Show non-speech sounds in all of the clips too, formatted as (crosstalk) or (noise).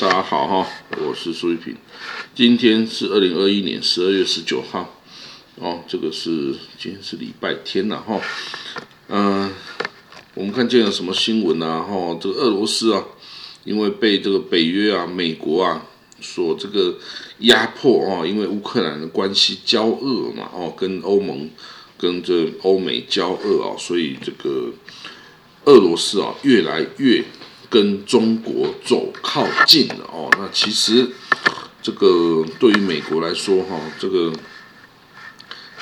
大家好哈，我是苏玉平。今天是二零二一年十二月十九号，哦，这个是今天是礼拜天了哈。嗯，我们看见了什么新闻啊？哈，这个俄罗斯啊，因为被这个北约啊、美国啊所这个压迫啊，因为乌克兰的关系交恶嘛，哦，跟欧盟跟这欧美交恶啊，所以这个俄罗斯啊，越来越。跟中国走靠近了哦，那其实这个对于美国来说哈，这个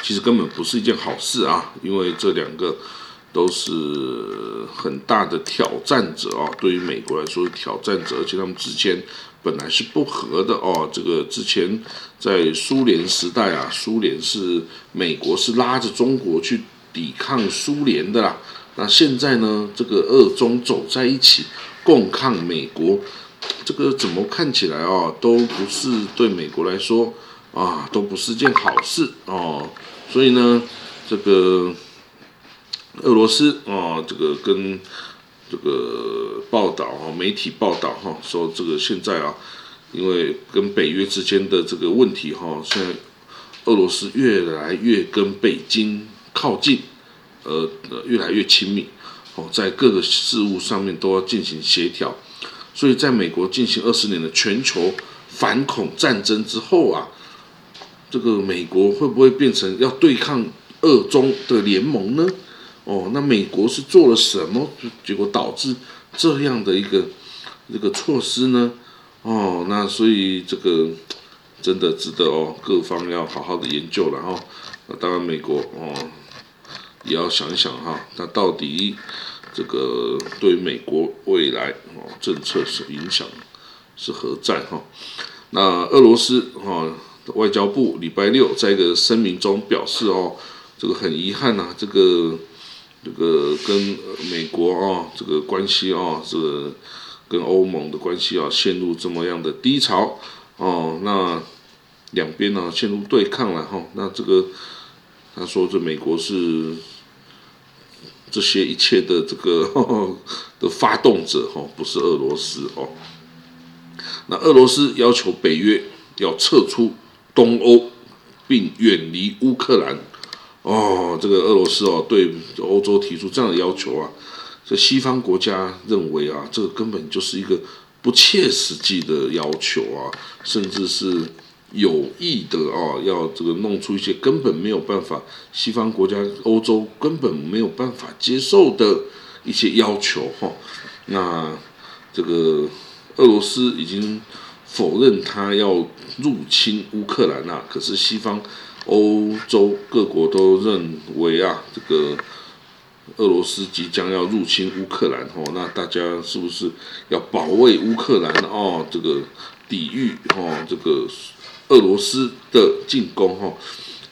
其实根本不是一件好事啊，因为这两个都是很大的挑战者啊，对于美国来说是挑战者，而且他们之前本来是不和的哦。这个之前在苏联时代啊，苏联是美国是拉着中国去抵抗苏联的啦，那现在呢，这个二中走在一起。共抗美国，这个怎么看起来啊，都不是对美国来说啊，都不是件好事哦。所以呢，这个俄罗斯啊，这个跟这个报道啊，媒体报道哈，说这个现在啊，因为跟北约之间的这个问题哈，现在俄罗斯越来越跟北京靠近，呃，越来越亲密。哦，在各个事务上面都要进行协调，所以在美国进行二十年的全球反恐战争之后啊，这个美国会不会变成要对抗二中的联盟呢？哦，那美国是做了什么，结果导致这样的一个这个措施呢？哦，那所以这个真的值得哦，各方要好好的研究了哈。那当然，美国哦。也要想一想哈，那到底这个对美国未来哦政策是影响是何在哈？那俄罗斯哈外交部礼拜六在一个声明中表示哦，这个很遗憾呐，这个这个跟美国啊这个关系啊，这个跟欧盟的关系啊陷入这么样的低潮哦，那两边呢陷入对抗了哈，那这个他说这美国是。这些一切的这个 (laughs) 的发动者哈，不是俄罗斯哦。那俄罗斯要求北约要撤出东欧，并远离乌克兰哦。这个俄罗斯哦，对欧洲提出这样的要求啊，这西方国家认为啊，这个根本就是一个不切实际的要求啊，甚至是。有意的啊，要这个弄出一些根本没有办法，西方国家、欧洲根本没有办法接受的一些要求哈。那这个俄罗斯已经否认他要入侵乌克兰啊，可是西方、欧洲各国都认为啊，这个俄罗斯即将要入侵乌克兰哦，那大家是不是要保卫乌克兰哦？这个抵御哦，这个。俄罗斯的进攻，哈，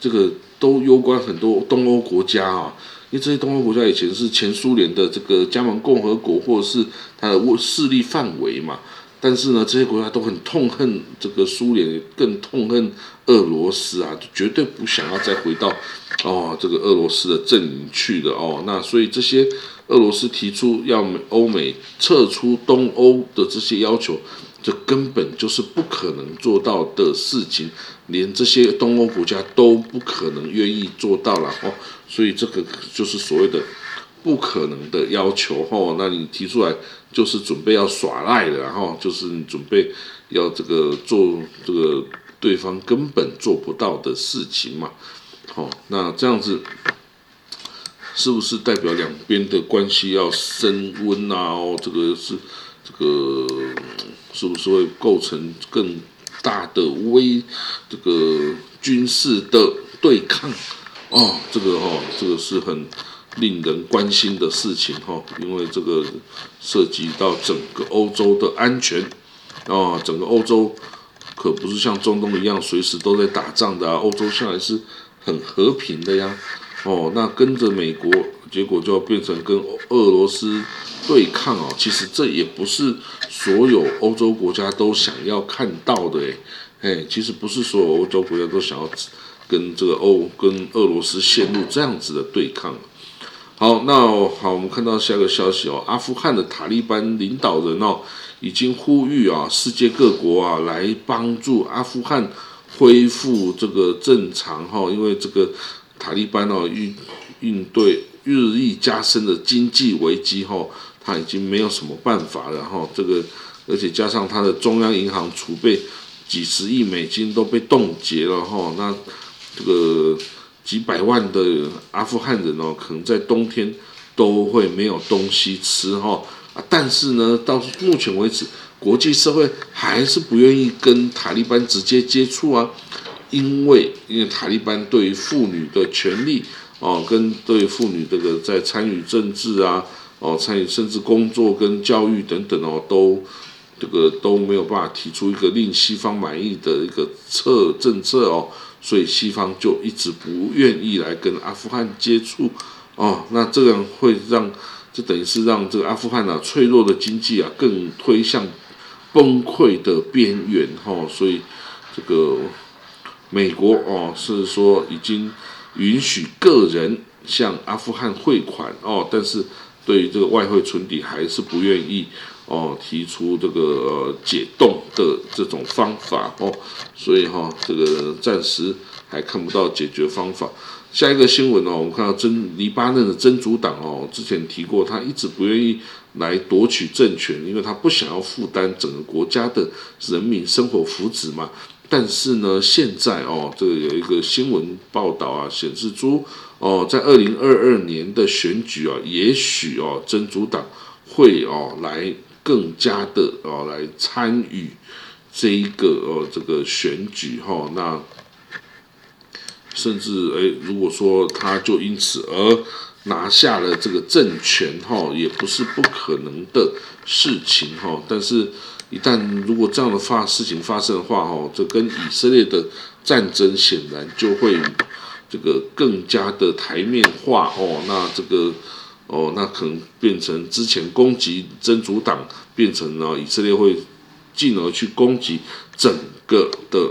这个都攸关很多东欧国家啊，因为这些东欧国家以前是前苏联的这个加盟共和国，或者是它的势力范围嘛。但是呢，这些国家都很痛恨这个苏联，更痛恨俄罗斯啊，绝对不想要再回到哦这个俄罗斯的阵营去的哦。那所以这些俄罗斯提出要美欧美撤出东欧的这些要求。这根本就是不可能做到的事情，连这些东欧国家都不可能愿意做到了哦，所以这个就是所谓的不可能的要求哦。那你提出来就是准备要耍赖的，然后就是你准备要这个做这个对方根本做不到的事情嘛？好，那这样子是不是代表两边的关系要升温啊？哦，这个是这个。是不是会构成更大的威这个军事的对抗？哦，这个哦，这个是很令人关心的事情哈，因为这个涉及到整个欧洲的安全啊，整个欧洲可不是像中东一样随时都在打仗的啊，欧洲向来是很和平的呀。哦，那跟着美国，结果就要变成跟俄罗斯对抗哦。其实这也不是所有欧洲国家都想要看到的，诶，哎，其实不是所有欧洲国家都想要跟这个欧跟俄罗斯陷入这样子的对抗。好，那好，我们看到下个消息哦，阿富汗的塔利班领导人哦，已经呼吁啊，世界各国啊，来帮助阿富汗恢复这个正常哈，因为这个塔利班哦，应应对日益加深的经济危机哈，他已经没有什么办法了哈，这个而且加上他的中央银行储备几十亿美金都被冻结了哈，那这个。几百万的阿富汗人哦，可能在冬天都会没有东西吃哈啊！但是呢，到目前为止，国际社会还是不愿意跟塔利班直接接触啊，因为因为塔利班对于妇女的权利哦，跟对妇女这个在参与政治啊哦，参与甚至工作跟教育等等哦，都这个都没有办法提出一个令西方满意的一个策政策哦。所以西方就一直不愿意来跟阿富汗接触，哦，那这样会让，这等于是让这个阿富汗啊脆弱的经济啊更推向崩溃的边缘，哈，所以这个美国哦是说已经允许个人向阿富汗汇款哦，但是对于这个外汇存底还是不愿意。哦，提出这个解冻的这种方法哦，所以哈，这个暂时还看不到解决方法。下一个新闻哦，我们看到真黎巴嫩的真主党哦，之前提过，他一直不愿意来夺取政权，因为他不想要负担整个国家的人民生活福祉嘛。但是呢，现在哦，这个有一个新闻报道啊，显示出哦，在二零二二年的选举啊，也许哦，真主党会哦来。更加的哦，来参与这一个哦这个选举哈，那甚至哎，如果说他就因此而拿下了这个政权哈，也不是不可能的事情哈。但是，一旦如果这样的发事情发生的话哦，这跟以色列的战争显然就会这个更加的台面化哦。那这个。哦，那可能变成之前攻击真主党，变成了以色列会进而去攻击整个的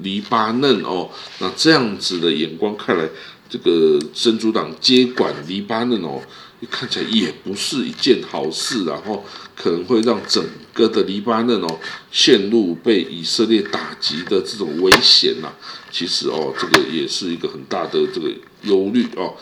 黎巴嫩哦。那这样子的眼光看来，这个真主党接管黎巴嫩哦，看起来也不是一件好事，然后可能会让整个的黎巴嫩哦陷入被以色列打击的这种危险呐。其实哦，这个也是一个很大的这个忧虑哦。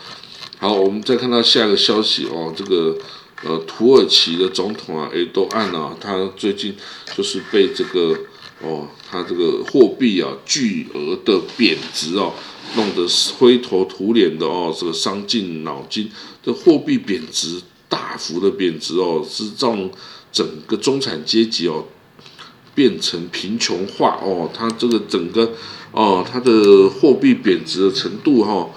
好，我们再看到下一个消息哦，这个呃，土耳其的总统啊，埃多安啊，他最近就是被这个哦，他这个货币啊巨额的贬值哦，弄得灰头土脸的哦，这个伤尽脑筋。这货币贬值大幅的贬值哦，是让整个中产阶级哦变成贫穷化哦，他这个整个哦，他的货币贬值的程度哈，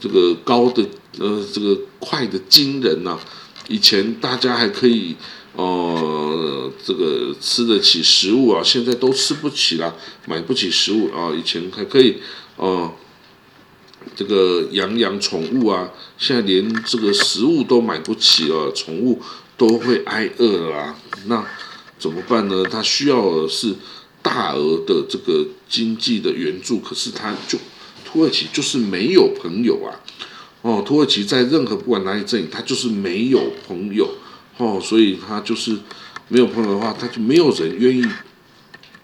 这个高的。呃，这个快的惊人呐！以前大家还可以，呃，这个吃得起食物啊，现在都吃不起了，买不起食物啊。以前还可以，哦，这个养养宠物啊，现在连这个食物都买不起了，宠物都会挨饿了。那怎么办呢？他需要的是大额的这个经济的援助，可是他就土耳其就是没有朋友啊。哦，土耳其在任何不管哪里阵营，他就是没有朋友，哦，所以他就是没有朋友的话，他就没有人愿意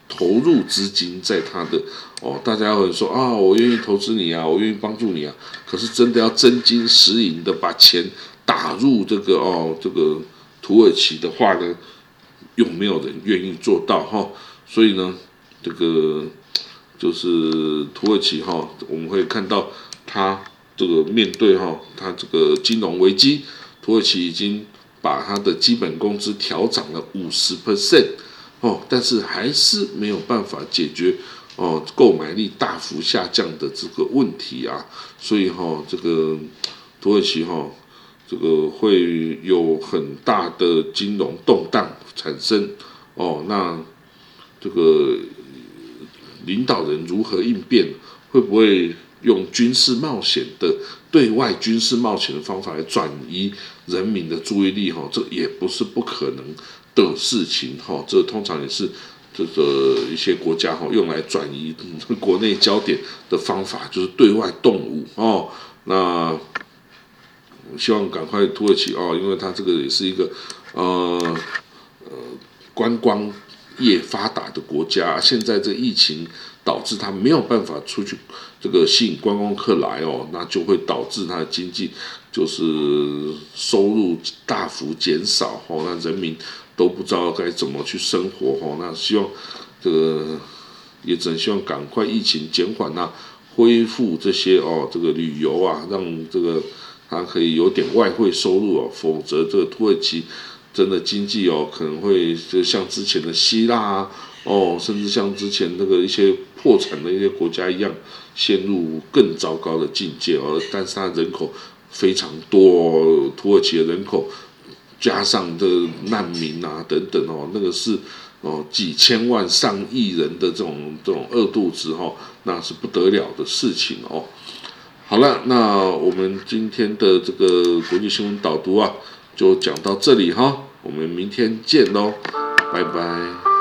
投入资金在他的哦。大家会说啊，我愿意投资你啊，我愿意帮助你啊。可是真的要真金实银的把钱打入这个哦这个土耳其的话呢，有没有人愿意做到哈？所以呢，这个就是土耳其哈，我们会看到他。这个面对哈，他这个金融危机，土耳其已经把他的基本工资调涨了五十 percent 哦，但是还是没有办法解决哦购买力大幅下降的这个问题啊，所以哈，这个土耳其哈，这个会有很大的金融动荡产生哦，那这个领导人如何应变，会不会？用军事冒险的对外军事冒险的方法来转移人民的注意力，哈，这也不是不可能的事情，哈，这通常也是这个一些国家哈用来转移国内焦点的方法，就是对外动武，哦，那希望赶快土耳其哦，因为它这个也是一个呃呃观光业发达的国家，现在这疫情导致他没有办法出去这个吸引观光客来哦，那就会导致他的经济就是收入大幅减少哦，那人民都不知道该怎么去生活哦，那希望这个也只能希望赶快疫情减缓呐。恢复这些哦，这个旅游啊，让这个他可以有点外汇收入哦，否则这个土耳其真的经济哦，可能会就像之前的希腊啊，哦，甚至像之前那个一些破产的一些国家一样，陷入更糟糕的境界哦。但是它人口非常多，土耳其的人口加上这难民啊等等哦，那个是。哦，几千万、上亿人的这种这种饿肚子哈，那是不得了的事情哦。好了，那我们今天的这个国际新闻导读啊，就讲到这里哈，我们明天见喽，拜拜。